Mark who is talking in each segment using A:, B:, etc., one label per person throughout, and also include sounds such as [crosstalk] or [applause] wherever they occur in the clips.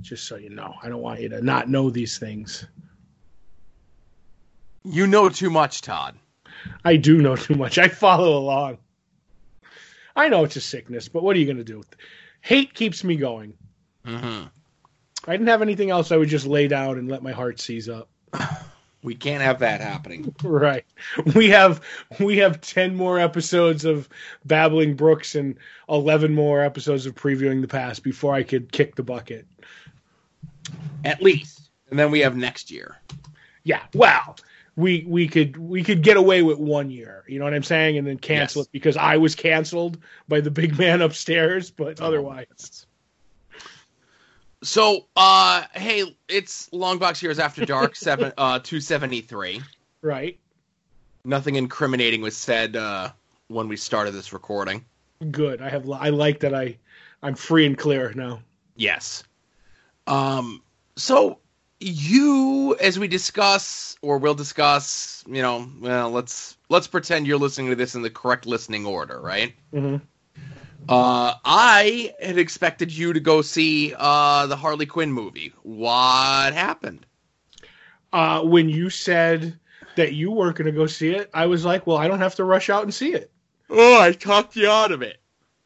A: Just so you know, I don't want you to not know these things.
B: You know too much, Todd.
A: I do know too much. I follow along. I know it's a sickness, but what are you going to do? Hate keeps me going.
B: Mm-hmm.
A: I didn't have anything else, I would just lay down and let my heart seize up. [laughs]
B: We can't have that happening. [laughs]
A: Right. We have we have ten more episodes of babbling Brooks and eleven more episodes of previewing the past before I could kick the bucket.
B: At least. And then we have next year.
A: Yeah. Well, we we could we could get away with one year. You know what I'm saying? And then cancel
B: Yes.
A: it because I was canceled by the big man upstairs. But otherwise,
B: So, uh, hey, it's Longbox Heroes After Dark, [laughs] seven, uh, 273.
A: right?
B: Nothing incriminating was said, uh, when we started this recording.
A: Good. I have I like that I I'm free and clear now.
B: Yes. Um, so you, as we discuss, or will discuss, you know, well, let's, let's pretend you're listening to this in the correct listening order, right?
A: Mm-hmm.
B: Uh, I had expected you to go see uh, the Harley Quinn movie. What happened?
A: Uh, when you said that you weren't going to go see it, I was like, well, I don't have to rush out and see it.
B: Oh, I talked you out of it.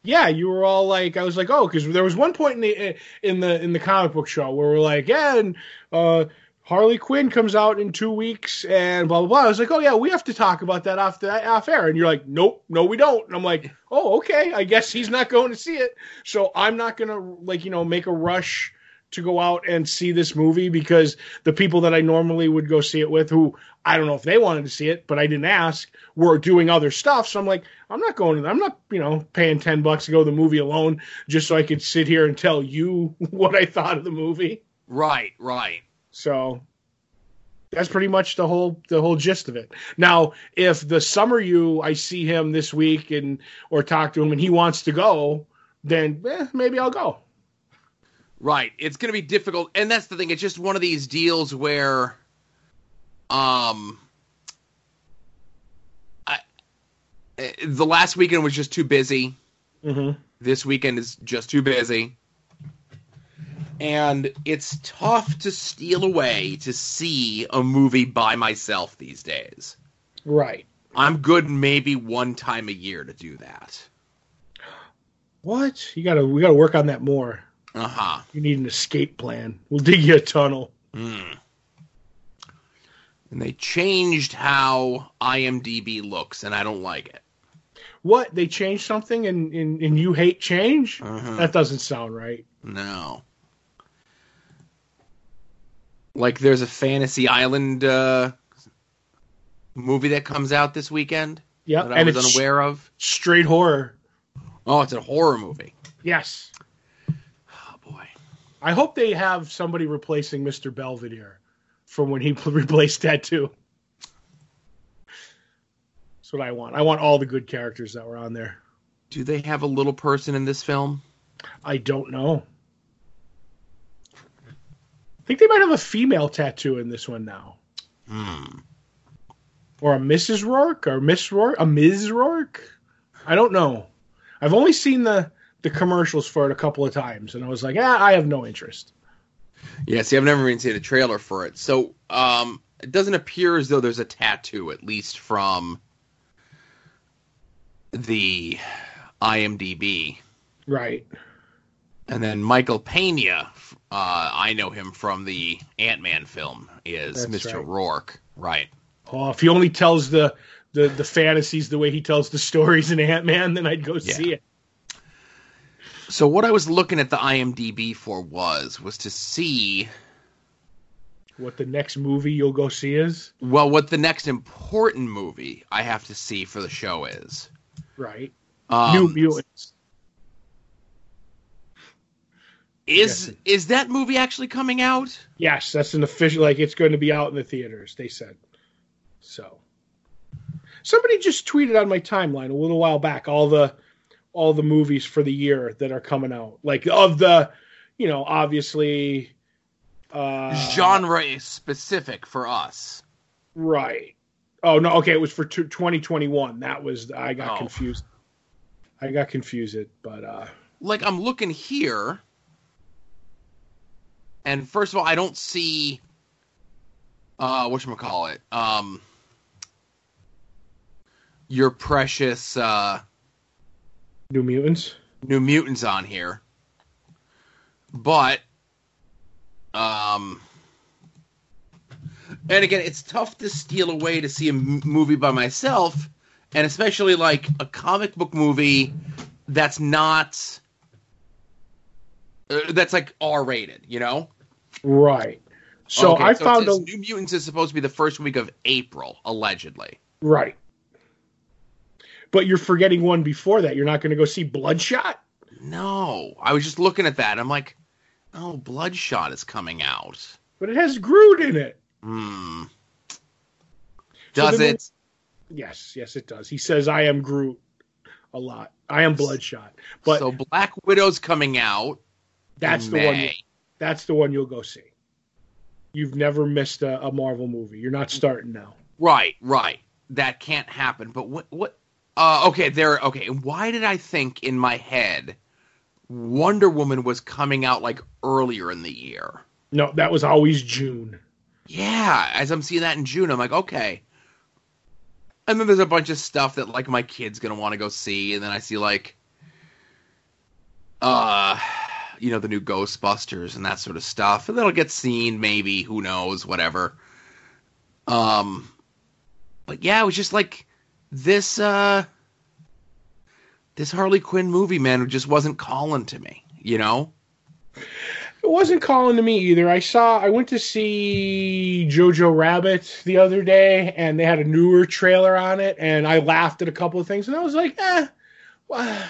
A: Yeah, you were all like, I was like, oh, because there was one point in the in the in the comic book show where we're like, yeah, and uh, Harley Quinn comes out in two weeks, and blah blah blah. I was like, oh yeah, we have to talk about that off the off air, and you're like, nope, no, we don't. And I'm like, oh okay, I guess he's not going to see it, so I'm not gonna like you know make a rush to go out and see this movie because the people that I normally would go see it with, who I don't know if they wanted to see it, but I didn't ask, were doing other stuff. So I'm like, I'm not going to, I'm not, you know, paying 10 bucks to go to the movie alone just so I could sit here and tell you [laughs] what I thought of the movie.
B: Right, right.
A: So that's pretty much the whole the whole gist of it. Now, if the summer you I see him this week and or talk to him and he wants to go, then eh, maybe I'll go.
B: Right. It's going to be difficult. And that's the thing. It's just one of these deals where, um, I, eh, the last weekend was just too busy.
A: Mm-hmm.
B: This weekend is just too busy. And it's tough to steal away to see a movie by myself these days.
A: Right.
B: I'm good maybe one time a year to do that.
A: What? You gotta we gotta work on that more.
B: Uh huh.
A: You need an escape plan. We'll dig you a tunnel.
B: Mm. And they changed how IMDb looks, and I don't like it.
A: What? They changed something and, and, and you hate change?
B: Uh-huh.
A: That doesn't sound right.
B: No. Like there's a Fantasy Island uh, movie that comes out this weekend
A: Yep.
B: that I was unaware of.
A: straight horror.
B: Oh, it's a horror movie.
A: Yes. I hope they have somebody replacing Mr. Belvedere from when he [laughs] replaced Tattoo. That's what I want. I want all the good characters that were on there.
B: Do they have a little person in this film?
A: I don't know. I think they might have a female tattoo in this one now.
B: Hmm.
A: Or a Mrs. Rourke or Miss Rourke, a Ms. Rourke. I don't know. I've only seen the the commercials for it a couple of times, and I was like, ah, I have no interest.
B: Yeah, see, I've never even seen a trailer for it. So, um, it doesn't appear as though there's a tattoo, at least from the IMDb.
A: Right.
B: And then Michael Pena, uh, I know him from the Ant Man film, is
A: That's
B: Mr.
A: right.
B: Rourke. Right.
A: Oh, if he only tells the the the fantasies the way he tells the stories in Ant Man, then I'd go
B: Yeah.
A: see it.
B: So what I was looking at the IMDb for was was to see
A: What the next movie you'll go see is?
B: well what the next important movie I have to see for the show is.
A: Right.
B: Um,
A: New Mutants.
B: Is is that movie actually coming out?
A: Yes, that's an official. Like it's going to be out in the theaters. They said. So. Somebody just tweeted on my timeline a little while back all the all the movies for the year that are coming out. Like of the, you know, obviously. Uh,
B: Genre specific for us.
A: Right. Oh no. Okay, it was for t- 2021. That was I got
B: Oh.
A: confused. I got confused. But uh,
B: Like I'm looking here And first of all, I don't see uh what call it um your precious uh
A: New Mutants.
B: New Mutants on here, but um. And again, it's tough to steal away to see a m- movie by myself, and especially like a comic book movie that's not uh, that's like R rated, you know.
A: Right. So
B: Okay,
A: I
B: it
A: found a
B: New Mutants is supposed to be the first week of April, allegedly.
A: right. But you're forgetting one before that. You're not going to go see Bloodshot.
B: No, I was just looking at that. I'm like, oh, Bloodshot is coming out.
A: But it has Groot in it.
B: Hmm. Does
A: then-
B: it?
A: Yes, yes, it does. He says, "I am Groot." A lot. I am Bloodshot. But
B: so Black Widow's coming out.
A: that's the one.
B: May.
A: That's the one you'll go see. You've never missed a, a Marvel movie. You're not starting now.
B: Right, right. That can't happen. But what? What? Uh, okay, there. Okay, why did I think in my head Wonder Woman was coming out like earlier in the year?
A: No, that was always June.
B: Yeah, as I'm seeing that in June, I'm like, okay. And then there's a bunch of stuff that like my kid's gonna want to go see, and then I see like, uh, you know, the new Ghostbusters and that sort of stuff, and that'll get seen maybe, who knows, whatever. Um, but yeah, it was just like this, uh, this Harley Quinn movie, man, who just wasn't calling to me, you know.
A: It wasn't calling to me either. I saw I went to see Jojo Rabbit the other day and they had a newer trailer on it and I laughed at a couple of things and I was like, eh, well,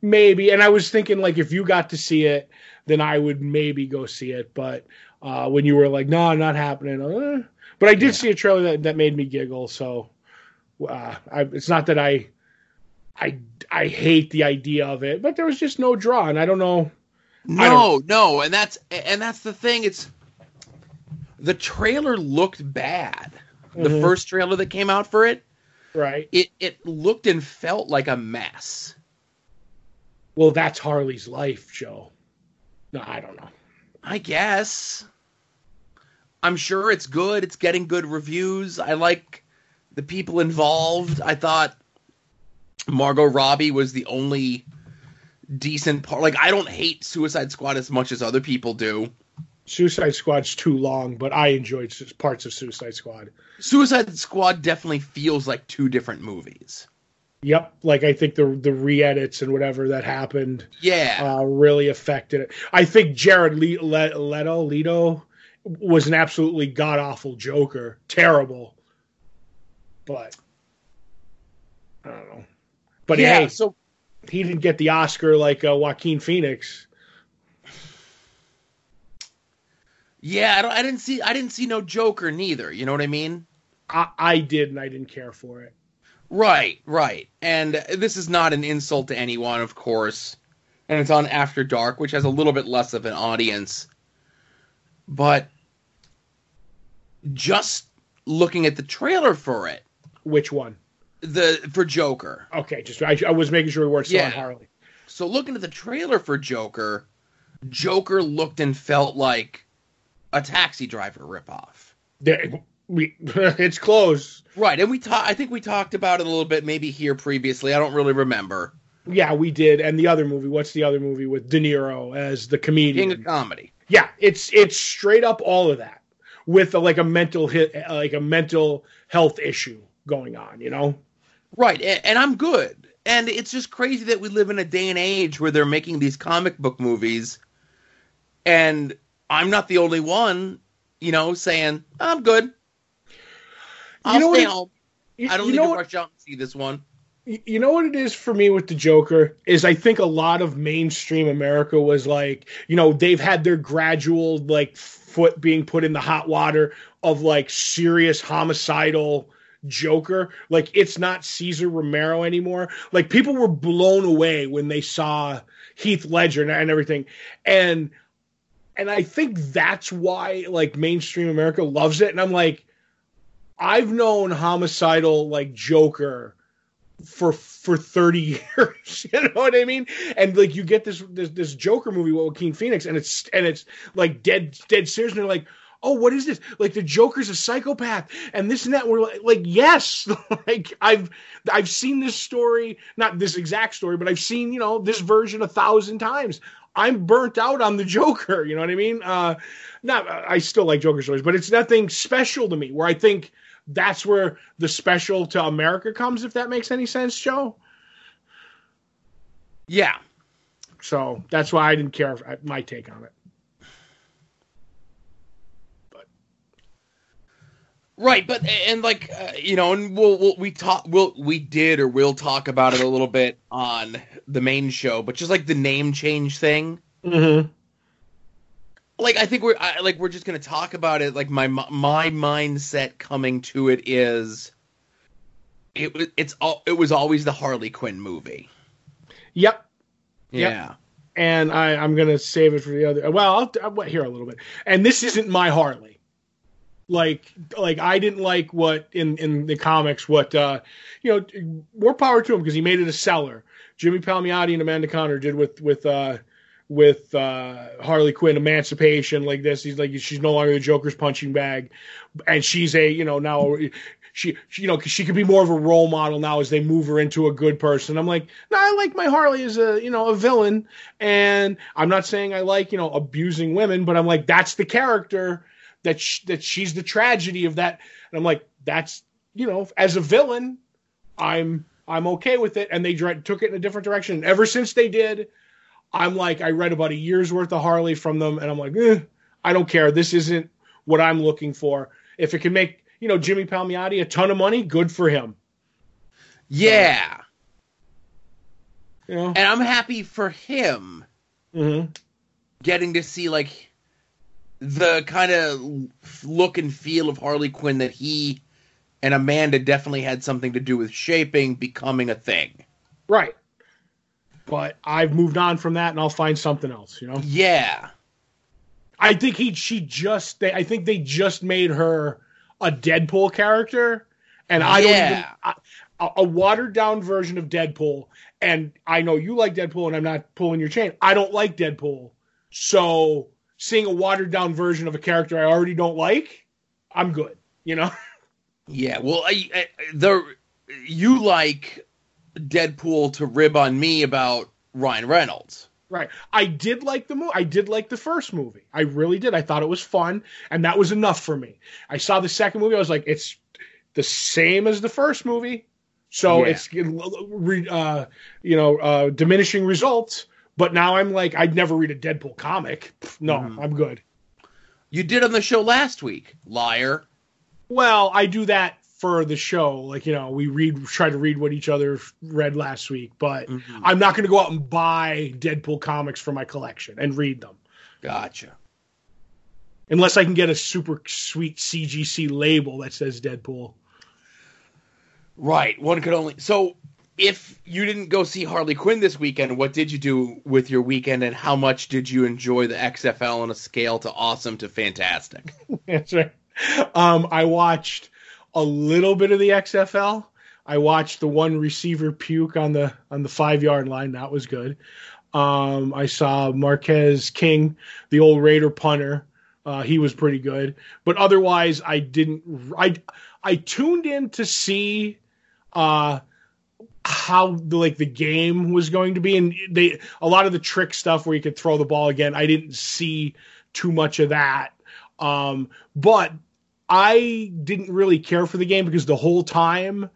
A: maybe. And I was thinking like if you got to see it, then I would maybe go see it. But uh, when you were like, no, not happening. Uh, but I did
B: Yeah.
A: see a trailer that, that made me giggle. So uh, I, it's not that I, I, I hate the idea of it, but there was just no draw. And I don't know.
B: No, no, and that's and that's the thing. It's the trailer looked bad. The
A: Mhm.
B: first trailer that came out for it,
A: Right.
B: it it looked and felt like a mess.
A: Well, that's Harley's life, Joe. No, I don't know.
B: I guess. I'm sure it's good. It's getting good reviews. I like the people involved. I thought Margot Robbie was the only decent part. Like I don't hate Suicide Squad as much as other people do.
A: Suicide Squad's too long, but I enjoyed parts of Suicide Squad.
B: Suicide Squad definitely feels like two different movies.
A: Yep, like I think the the re-edits and whatever that happened
B: Yeah.
A: uh, really affected it. I think Jared Le- Le- Leto Leto was an absolutely god awful Joker, terrible. But I don't know. But
B: yeah,
A: hey,
B: so
A: he didn't get the Oscar like uh, Joaquin Phoenix.
B: yeah, I, don't, I didn't see I didn't see no Joker neither. You know what I mean?
A: I, I did, and I didn't care for it.
B: Right, right. And this is not an insult to anyone, of course. And it's on After Dark, which has a little bit less of an audience. But just looking at the trailer for it,
A: Which one?
B: the for Joker.
A: Okay, just I, I was making sure we weren't still on Harley.
B: So looking at the trailer for Joker, Joker looked and felt like a taxi driver ripoff.
A: There, we, [laughs] it's close.
B: Right, and we ta- I think we talked about it a little bit maybe here previously. I don't really remember.
A: Yeah, we did. And the other movie, what's the other movie with De Niro as the comedian?
B: King of comedy.
A: yeah, it's it's straight up all of that with a, like a mental hit, like a mental health issue going on. You know?
B: Right, and, I'm good. And it's just crazy that we live in a day and age where they're making these comic book movies, and I'm not the only one, you know, saying I'm good. I'll
A: know what
B: stay home.
A: You,
B: I don't need
A: know
B: to rush out and see this one.
A: you know what it is for me with the Joker is I think a lot of mainstream America was like, you know, they've had their gradual like foot being put in the hot water of like serious homicidal Joker. Like it's not Cesar Romero anymore. Like people were blown away when they saw Heath Ledger and, and everything. And and I think that's why like mainstream America loves it. And I'm like, I've known homicidal like Joker for for 30 [laughs] years. you know what I mean? And like you get this this, this Joker movie with Joaquin Phoenix, and it's and it's like dead dead serious, and they're like. Oh, what is this? Like the Joker's a psychopath, and this and that. We're like, like yes, [laughs] like I've I've seen this story, not this exact story, but I've seen you know this version a thousand times. I'm burnt out on the Joker. You know what I mean? Uh, not I still like Joker stories, but it's nothing special to me. Where I think that's where the special to America comes, if that makes any sense, Joe.
B: Yeah.
A: So that's why I didn't care my take on it.
B: But right, but and like uh, you know, and we'll, we'll we talk we'll we did or we'll talk about it a little bit on the main show, but just like the name change thing.
A: Mm-hmm.
B: Like I think we're I, like we're just gonna talk about it. Like my my mindset coming to it is, it was it's all it was always the Harley Quinn movie.
A: Yep.
B: Yeah.
A: Yep. And I, I'm going to save it for the other. Well, I'll, I'll wait here a little bit. And this isn't my Harley. Like, like I didn't like what in in the comics. What uh, you know, more power to him because he made it a seller. Jimmy Palmiotti and Amanda Conner did with with uh, with uh, Harley Quinn emancipation like this. He's like she's no longer the Joker's punching bag, and she's a you know now she, she you know she could be more of a role model now as they move her into a good person. I'm like, no, I like my Harley as a you know a villain, and I'm not saying I like you know abusing women, but I'm like that's the character that sh- that she's the tragedy of that, and I'm like that's you know as a villain, I'm I'm okay with it, and they took it in a different direction. And ever since they did, I'm like, I read about a year's worth of Harley from them, and I'm like, eh, I don't care. This isn't what I'm looking for. If it can make, you know, Jimmy Palmiotti a ton of money, good for him.
B: Yeah.
A: So, you know?
B: And I'm happy for him
A: mm-hmm.
B: getting to see, like, the kind of look and feel of Harley Quinn that he and Amanda definitely had something to do with shaping, becoming a thing.
A: Right but I've moved on from that and I'll find something else, you know?
B: Yeah.
A: I think he, she just, they, I think they just made her a Deadpool character. And I don't even, I, a watered down version of Deadpool. And I know you like Deadpool and I'm not pulling your chain. I don't like Deadpool. So seeing a watered down version of a character I already don't like, I'm good, you know? [laughs]
B: Yeah. Well, I, I, the, you like Deadpool to rib on me about Ryan Reynolds.
A: Right. I did like the movie. I did like the first movie. I really did. I thought it was fun, and that was enough for me. I saw the second movie. I was like, it's the same as the first movie, so yeah. it's uh, you know uh, diminishing results. But now I'm like, I'd never read a Deadpool comic. No, mm. I'm good.
B: You did on the show last week, liar.
A: Well, I do that for the show. Like, you know, we read, try to read what each other read last week, but mm-hmm. I'm not going to go out and buy Deadpool comics for my collection and read them.
B: Gotcha.
A: Unless I can get a super sweet CGC label that says Deadpool.
B: Right. One could only. So, if you didn't go see Harley Quinn this weekend, what did you do with your weekend, and how much did you enjoy the XFL on a scale to awesome to fantastic? [laughs]
A: That's right. Um, I watched a little bit of the XFL. I watched the one receiver puke on the on the five yard line. That was good. Um, I saw Marquette King, the old Raider punter. Uh, he was pretty good. But otherwise, I didn't. I I tuned in to see uh, how the, like the game was going to be, and they a lot of the trick stuff where you could throw the ball again. I didn't see too much of that. Um, but I didn't really care for the game because the whole time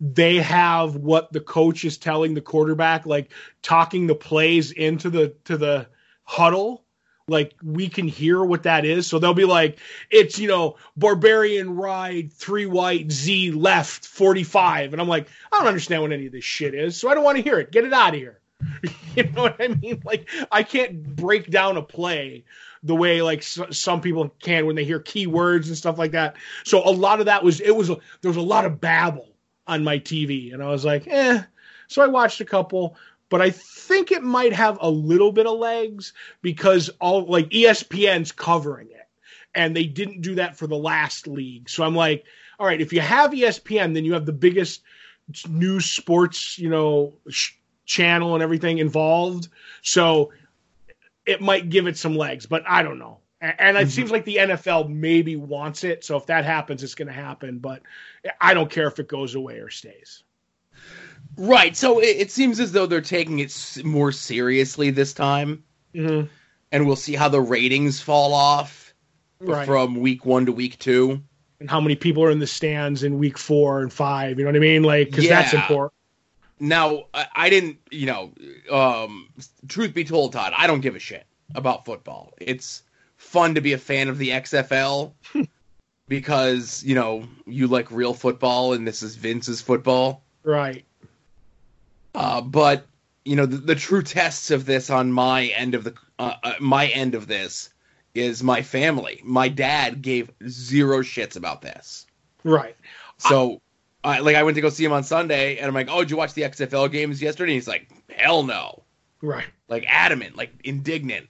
A: they have what the coach is telling the quarterback, like talking the plays into the to the huddle. Like we can hear what that is. So they'll be like, it's, you know, barbarian ride, three white, Z left, 45. And I'm like, I don't understand what any of this shit is. So I don't want to hear it. Get it out of here. [laughs] you know what I mean? Like I can't break down a play the way like some people can when they hear keywords and stuff like that. So a lot of that was it was a, there was a lot of babble on my TV, and I was like, eh. So I watched a couple, but I think it might have a little bit of legs because all like ESPN's covering it, and they didn't do that for the last league. So I'm like, all right, if you have ESPN, then you have the biggest news sports, you know, sh- channel and everything involved. So it might give it some legs, but I don't know. And it mm-hmm. seems like the NFL maybe wants it. So if that happens, it's going to happen. But I don't care if it goes away or stays.
B: Right. So it, it seems as though they're taking it more seriously this time.
A: Mm-hmm.
B: And we'll see how the ratings fall off
A: right.
B: from week one to week two.
A: And how many people are in the stands in week four and five. You know what I mean? Like, because yeah. that's important.
B: Now, I, I didn't, you know, um, truth be told, Todd, I don't give a shit about football. It's fun to be a fan of the XFL [laughs] because, you know, you like real football and this is Vince's football.
A: Right.
B: Uh, but, you know, the, the, true tests of this on my end of the, uh, uh, my end of this is my family. My dad gave zero shits about this.
A: Right.
B: So uh, like I went to go see him on Sunday, and I'm like, "Oh, did you watch the XFL games yesterday?" And he's like, "Hell no!"
A: Right.
B: Like adamant, like indignant.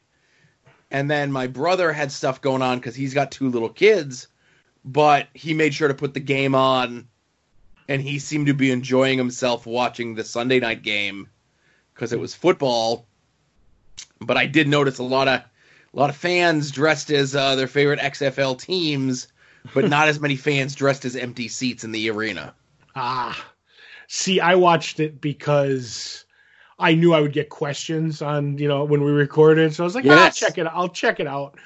B: And then my brother had stuff going on because he's got two little kids, but he made sure to put the game on, and he seemed to be enjoying himself watching the Sunday night game because it was football. But I did notice a lot of a lot of fans dressed as uh, their favorite XFL teams, but [laughs] not as many fans dressed as empty seats in the arena.
A: Ah, see, I watched it because I knew I would get questions on, you know, when we recorded. So I was like, yes. ah, check it. I'll check it out.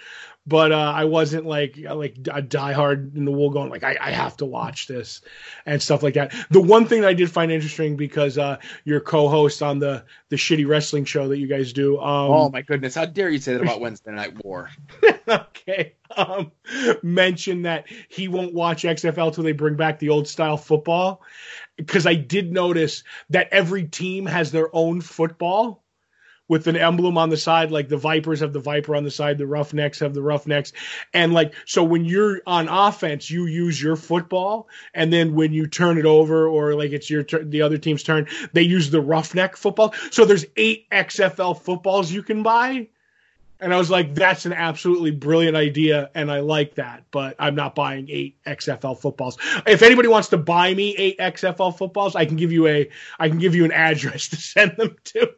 A: But uh, I wasn't like like a diehard in the wool going like I, I have to watch this and stuff like that. The one thing that I did find interesting because uh, your co-host on the the shitty wrestling show that you guys do. Um,
B: oh my goodness! How dare you say that about Wednesday Night War? [laughs]
A: okay, um, mentioned that he won't watch XFL till they bring back the old style football. Because I did notice that every team has their own football with an emblem on the side, like the Vipers have the Viper on the side, the Roughnecks have the Roughnecks. And like, so when you're on offense, you use your football. And then when you turn it over or like it's your, turn, the other team's turn, they use the Roughneck football. So there's eight XFL footballs you can buy. And I was like, that's an absolutely brilliant idea, and I like that. But I'm not buying eight XFL footballs. If anybody wants to buy me eight XFL footballs, I can give you a I can give you an address [laughs] to send them to.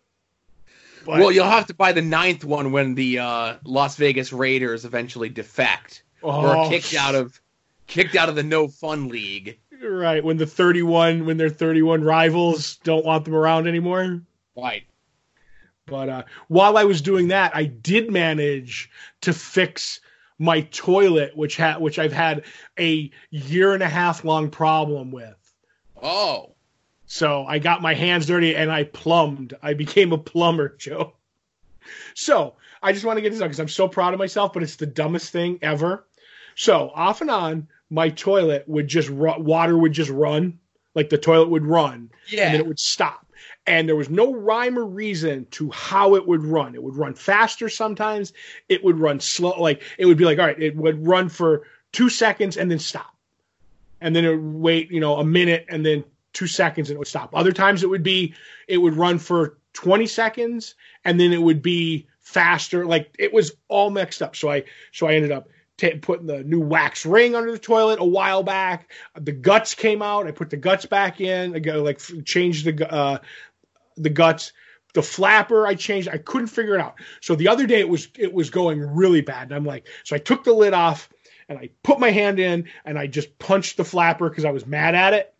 B: But, well, you'll have to buy the ninth one when the uh, Las Vegas Raiders eventually defect oh, or kicked out of kicked out of the no fun league.
A: Right when the 31 when their 31 rivals don't want them around anymore.
B: Right.
A: But uh, while I was doing that, I did manage to fix my toilet, which had which I've had a year and a half long problem with.
B: Oh.
A: So I got my hands dirty and I plumbed. I became a plumber, [laughs] Joe. So I just want to get this out because I'm so proud of myself, but it's the dumbest thing ever. So off and on, my toilet would just run, water would just run, like the toilet would run,
B: yeah.
A: and then it would stop and there was no rhyme or reason to how it would run. It would run faster sometimes. It would run slow. Like it would be like, all right, it would run for two seconds and then stop, and then it would wait, you know, a minute and then two seconds and it would stop. Other times it would be, it would run for 20 seconds and then it would be faster. Like it was all mixed up. So I, so I ended up t- putting the new wax ring under the toilet a while back. The guts came out. I put the guts back in. I got like changed the uh, the guts. The flapper I changed. I couldn't figure it out. So the other day it was it was going really bad. And I'm like, so I took the lid off and I put my hand in and I just punched the flapper because I was mad at it.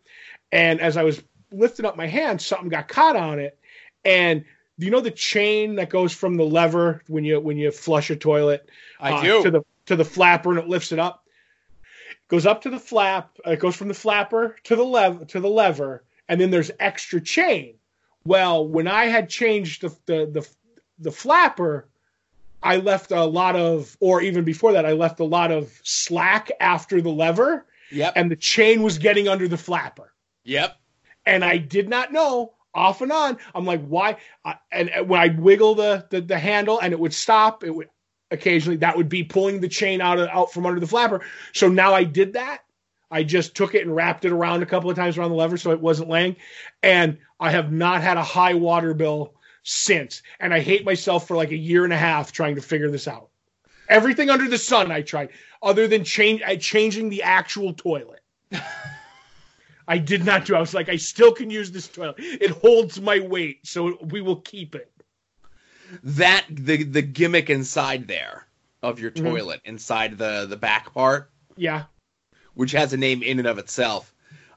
A: And as I was lifting up my hand, something got caught on it. And do you know the chain that goes from the lever when you when you flush a toilet?
B: I uh, do
A: to the to the flapper and it lifts it up. It goes up to the flap. It goes from the flapper to the lever to the lever, and then there's extra chain. Well, when I had changed the, the the the, flapper, I left a lot of, or even before that, I left a lot of slack after the lever.
B: Yep.
A: And the chain was getting under the flapper.
B: Yep.
A: And I did not know off and on. I'm like, why? Uh, and, and when I'd wiggle the, the, the handle and it would stop, it would occasionally that would be pulling the chain out of out from under the flapper. So now I did that. I just took it and wrapped it around a couple of times around the lever so it wasn't laying. And I have not had a high water bill since. And I hate myself for like a year and a half trying to figure this out. Everything under the sun I tried, other than change changing the actual toilet. [laughs] I did not do. I was like, I still can use this toilet. It holds my weight, so we will keep it.
B: That the the gimmick inside there of your
A: Mhm.
B: toilet inside the the back part,
A: Yeah.
B: which has a name in and of itself.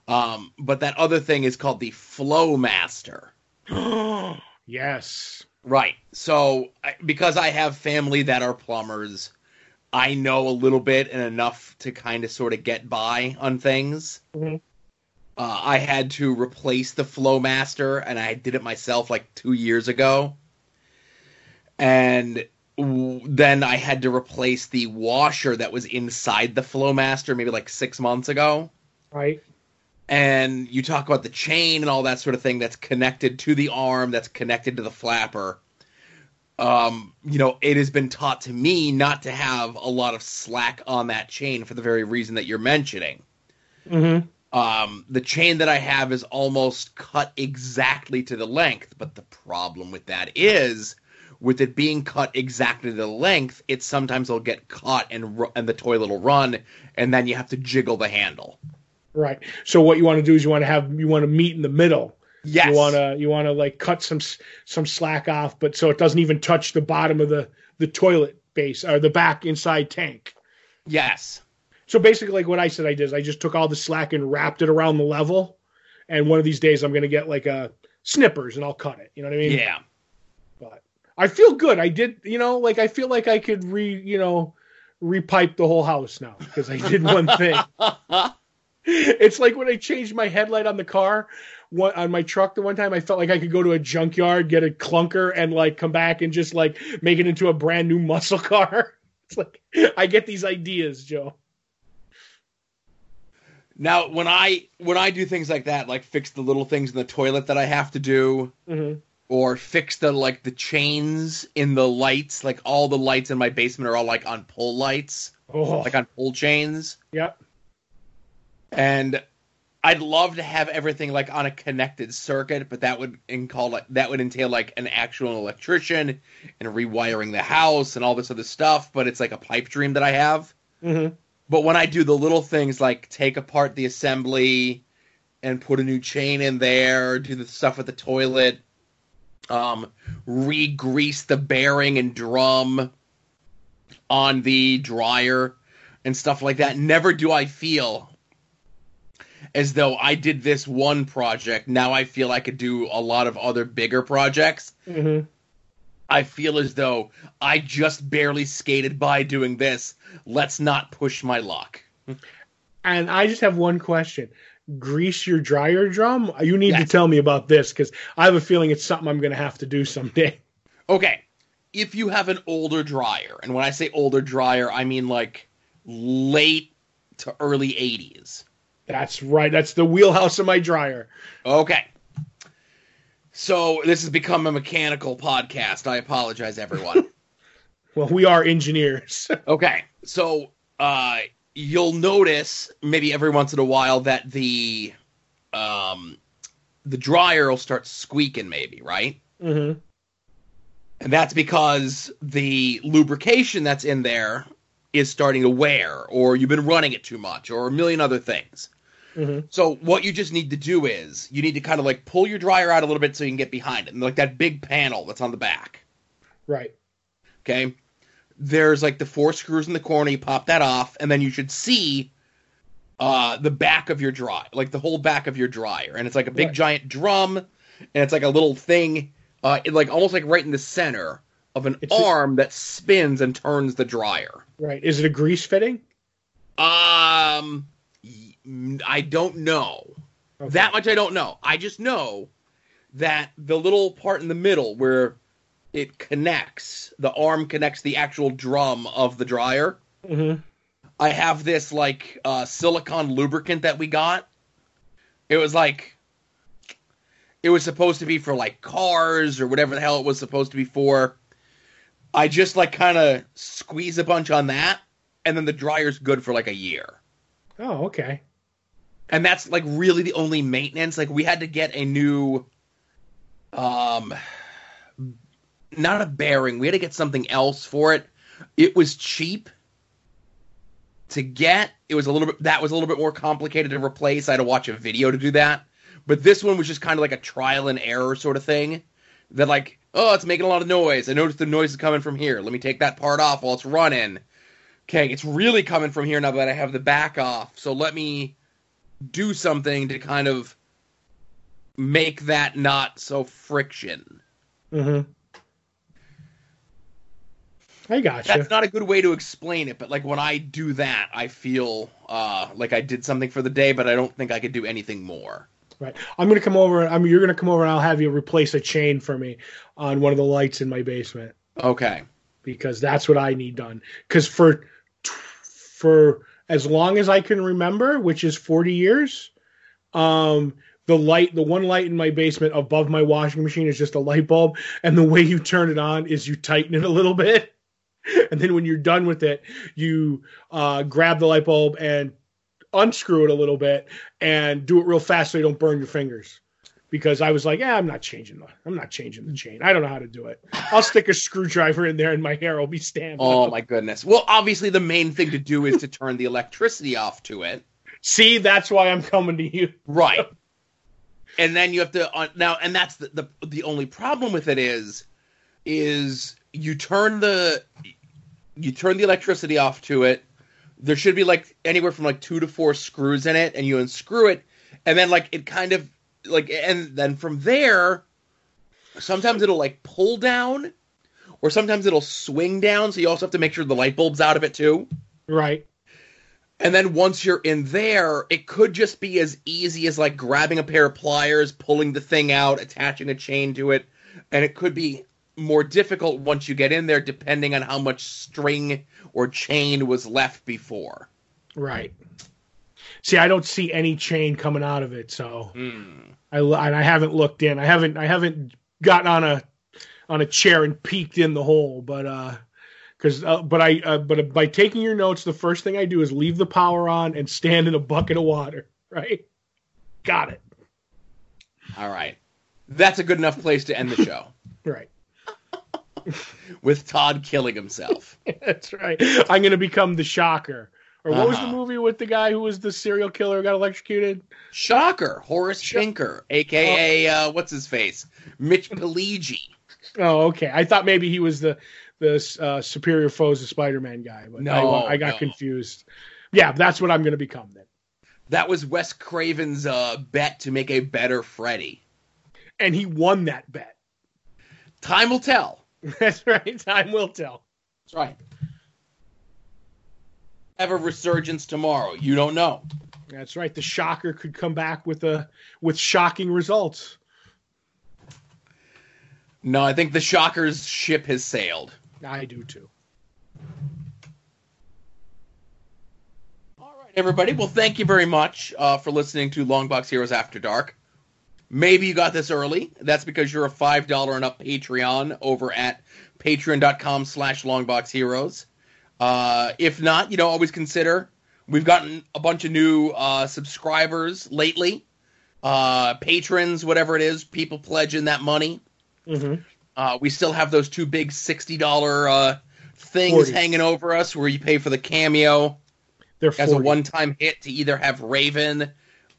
B: Um, but that other thing is called the Flow Master. [gasps]
A: yes.
B: Right. So because I have family that are plumbers, I know a little bit and enough to kind of sort of get by on things.
A: Mhm.
B: Uh, I had to replace the Flowmaster, and I did it myself like two years ago. And w- then I had to replace the washer that was inside the Flowmaster maybe like six months ago.
A: Right.
B: And you talk about the chain and all that sort of thing that's connected to the arm, that's connected to the flapper. Um, you know, it has been taught to me not to have a lot of slack on that chain for the very reason that you're mentioning.
A: Mm-hmm.
B: Um, the chain that I have is almost cut exactly to the length, but the problem with that is, with it being cut exactly to the length, it sometimes will get caught and ru- and the toilet will run, and then you have to jiggle the handle.
A: Right. So what you want to do is you want to have you want to meet in the middle.
B: Yes.
A: You want to you want to like cut some some slack off, but so it doesn't even touch the bottom of the the toilet base or the back inside tank.
B: Yes.
A: So basically, like what I said, I did is I just took all the slack and wrapped it around the level. And one of these days, I'm going to get like a snippers and I'll cut it. You know what I mean?
B: Yeah.
A: But I feel good. I did, you know, like I feel like I could re, you know, repipe the whole house now because I did one thing. [laughs] it's like when I changed my headlight on the car, one, on my truck the one time, I felt like I could go to a junkyard, get a clunker, and like come back and just like make it into a brand new muscle car. [laughs] It's like I get these ideas, Joe.
B: Now, when I when I do things like that, like fix the little things in the toilet that I have to do,
A: Mm-hmm.
B: or fix the like the chains in the lights, like all the lights in my basement are all like on pull lights,
A: Oh,
B: like on pull chains.
A: yep.
B: and I'd love to have everything like on a connected circuit, but that would call like that would entail like an actual electrician and rewiring the house and all this other stuff. But it's like a pipe dream that I have.
A: Mm-hmm.
B: But when I do the little things like take apart the assembly and put a new chain in there, do the stuff with the toilet, um, re-grease the bearing and drum on the dryer and stuff like that, never do I feel as though I did this one project. Now I feel I could do a lot of other bigger projects.
A: Mm-hmm.
B: I feel as though I just barely skated by doing this. Let's not push my luck.
A: And I just have one question. Grease your dryer drum? You need to tell me about this because I have a feeling it's something I'm going to have to do someday.
B: Okay, if you have an older dryer, and when I say older dryer, I mean like late to early 80s.
A: That's right. That's the wheelhouse of my dryer.
B: Okay. So this has become a mechanical podcast. I apologize, everyone. [laughs]
A: Well, we are engineers. [laughs]
B: okay, so uh, you'll notice maybe every once in a while that the um, the dryer will start squeaking, maybe right?
A: mm-hmm.
B: And that's because the lubrication that's in there is starting to wear, or you've been running it too much, or a million other things.
A: Mm-hmm.
B: So what you just need to do is you need to kind of like pull your dryer out a little bit so you can get behind it, and like that big panel that's on the back.
A: Right.
B: Okay, there's like the four screws in the corner. You pop that off, and then you should see uh, the back of your dryer, like the whole back of your dryer, and it's like a big
A: Right.
B: giant drum, and it's like a little thing, uh, it, like almost like right in the center of an
A: It's a-
B: arm that spins and turns the dryer.
A: Right. Is it a grease fitting?
B: Um, I don't know.
A: Okay.
B: That much I don't know. I just know that the little part in the middle where it connects, the arm connects the actual drum of the dryer.
A: Mm-hmm.
B: I have this like uh, silicone lubricant that we got. It was like it was supposed to be for like cars or whatever the hell it was supposed to be for. I just like kind of squeeze a bunch on that, and then the dryer's good for like a year.
A: Oh, okay.
B: And that's like really the only maintenance. Like we had to get a new, um, not a bearing. We had to get something else for it. It was cheap, to get. It was a little bit that was a little bit more complicated to replace. I had to watch a video to do that. But this one was just kind of like a trial and error sort of thing. That like, oh, it's making a lot of noise. I noticed the noise is coming from here. Let me take that part off while it's running. Okay, it's really coming from here now that I have the back off. So let me do something to kind of make that not so friction.
A: Mm-hmm. I gotcha.
B: That's not a good way to explain it, but like when I do that, I feel uh, like I did something for the day, but I don't think I could do anything more.
A: Right. I'm gonna come over. I mean, you're gonna come over, and I'll have you replace a chain for me on one of the lights in my basement
B: Okay.
A: because that's what I need done. Because for for as long as I can remember, which is 40 years, um, the light, the one light in my basement above my washing machine is just a light bulb, and the way you turn it on is you tighten it a little [laughs] bit, and then when you're done with it, you uh, grab the light bulb and unscrew it a little bit and do it real fast so you don't burn your fingers. Because I was like, yeah, I'm not changing the, I'm not changing the chain. I don't know how to do it. I'll stick a [laughs] screwdriver in there and my hair will be standing.
B: Oh
A: up.
B: my goodness. Well, obviously the main thing to do is to turn the electricity off to it.
A: See, that's why I'm coming to you.
B: Right. And then you have to uh, now, and that's the, the the only problem with it is, is you turn the you turn the electricity off to it. There should be like anywhere from like two to four screws in it, and you unscrew it, and then like it kind of like, and then from there, sometimes it'll like pull down, or sometimes it'll swing down. So you also have to make sure the light bulb's out of it too.
A: Right.
B: And then once you're in there, it could just be as easy as like grabbing a pair of pliers, pulling the thing out, attaching a chain to it. And it could be more difficult once you get in there, depending on how much string or chain was left before.
A: Right. See, I don't see any chain coming out of it, so
B: Hmm.
A: I and I haven't looked in. I haven't I haven't gotten on a on a chair and peeked in the hole, but uh because uh, but I uh, but by taking your notes, the first thing I do is leave the power on and stand in a bucket of water. [laughs] Right. Got it.
B: All right. That's a good enough place to end the show [laughs]
A: Right. [laughs]
B: with Todd killing himself.
A: That's right. I'm gonna become the shocker. Or what was the
B: Uh-huh.
A: movie with the guy who was the serial killer who got electrocuted?
B: Shocker, Horace Schinker, aka uh, what's his face, Mitch Pileggi.
A: Oh, okay. I thought maybe he was the the uh, superior foes of Spider-Man guy, but
B: No,
A: I, I got
B: no.
A: confused. Yeah, that's what I'm going to become then.
B: That was Wes Craven's uh, bet to make a better Freddy.
A: And he won that bet.
B: Time will tell. [laughs]
A: That's right. Time will tell.
B: That's right. Have a resurgence tomorrow. You don't know.
A: That's right. The shocker could come back with a with shocking results.
B: No, I think the Shockers ship has sailed.
A: I do too.
B: All right, everybody. Well, thank you very much uh, for listening to Longbox Heroes After Dark. Maybe you got this early. That's because you're a five dollar and up Patreon over at patreon.com slash longboxheroes. Uh, if not, you know, always consider. We've gotten a bunch of new uh, subscribers lately. Uh, patrons, whatever it is, people pledging that money.
A: hmm
B: Uh, we still have those two big sixty dollar uh, things
A: 40.
B: hanging over us, where you pay for the cameo
A: They're
B: as a one-time hit to either have Raven,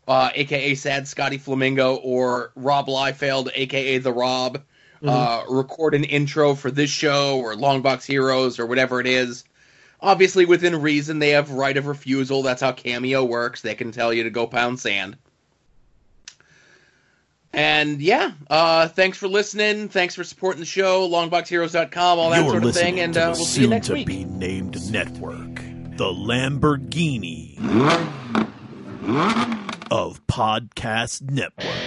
B: uh, aka Sad Scotty Flamingo, or Rob Liefeld, aka the Rob, uh, record an intro for this show or Longbox Heroes or whatever it is. Obviously, within reason, they have right of refusal. That's how Cameo works. They can tell you to go pound sand. And yeah, uh, thanks for listening. Thanks for supporting the show. Longboxheroes.com, all that
C: You're
B: sort of thing. And uh, we'll see you next
C: to
B: week.
C: be named network, the Lamborghini of podcast networks.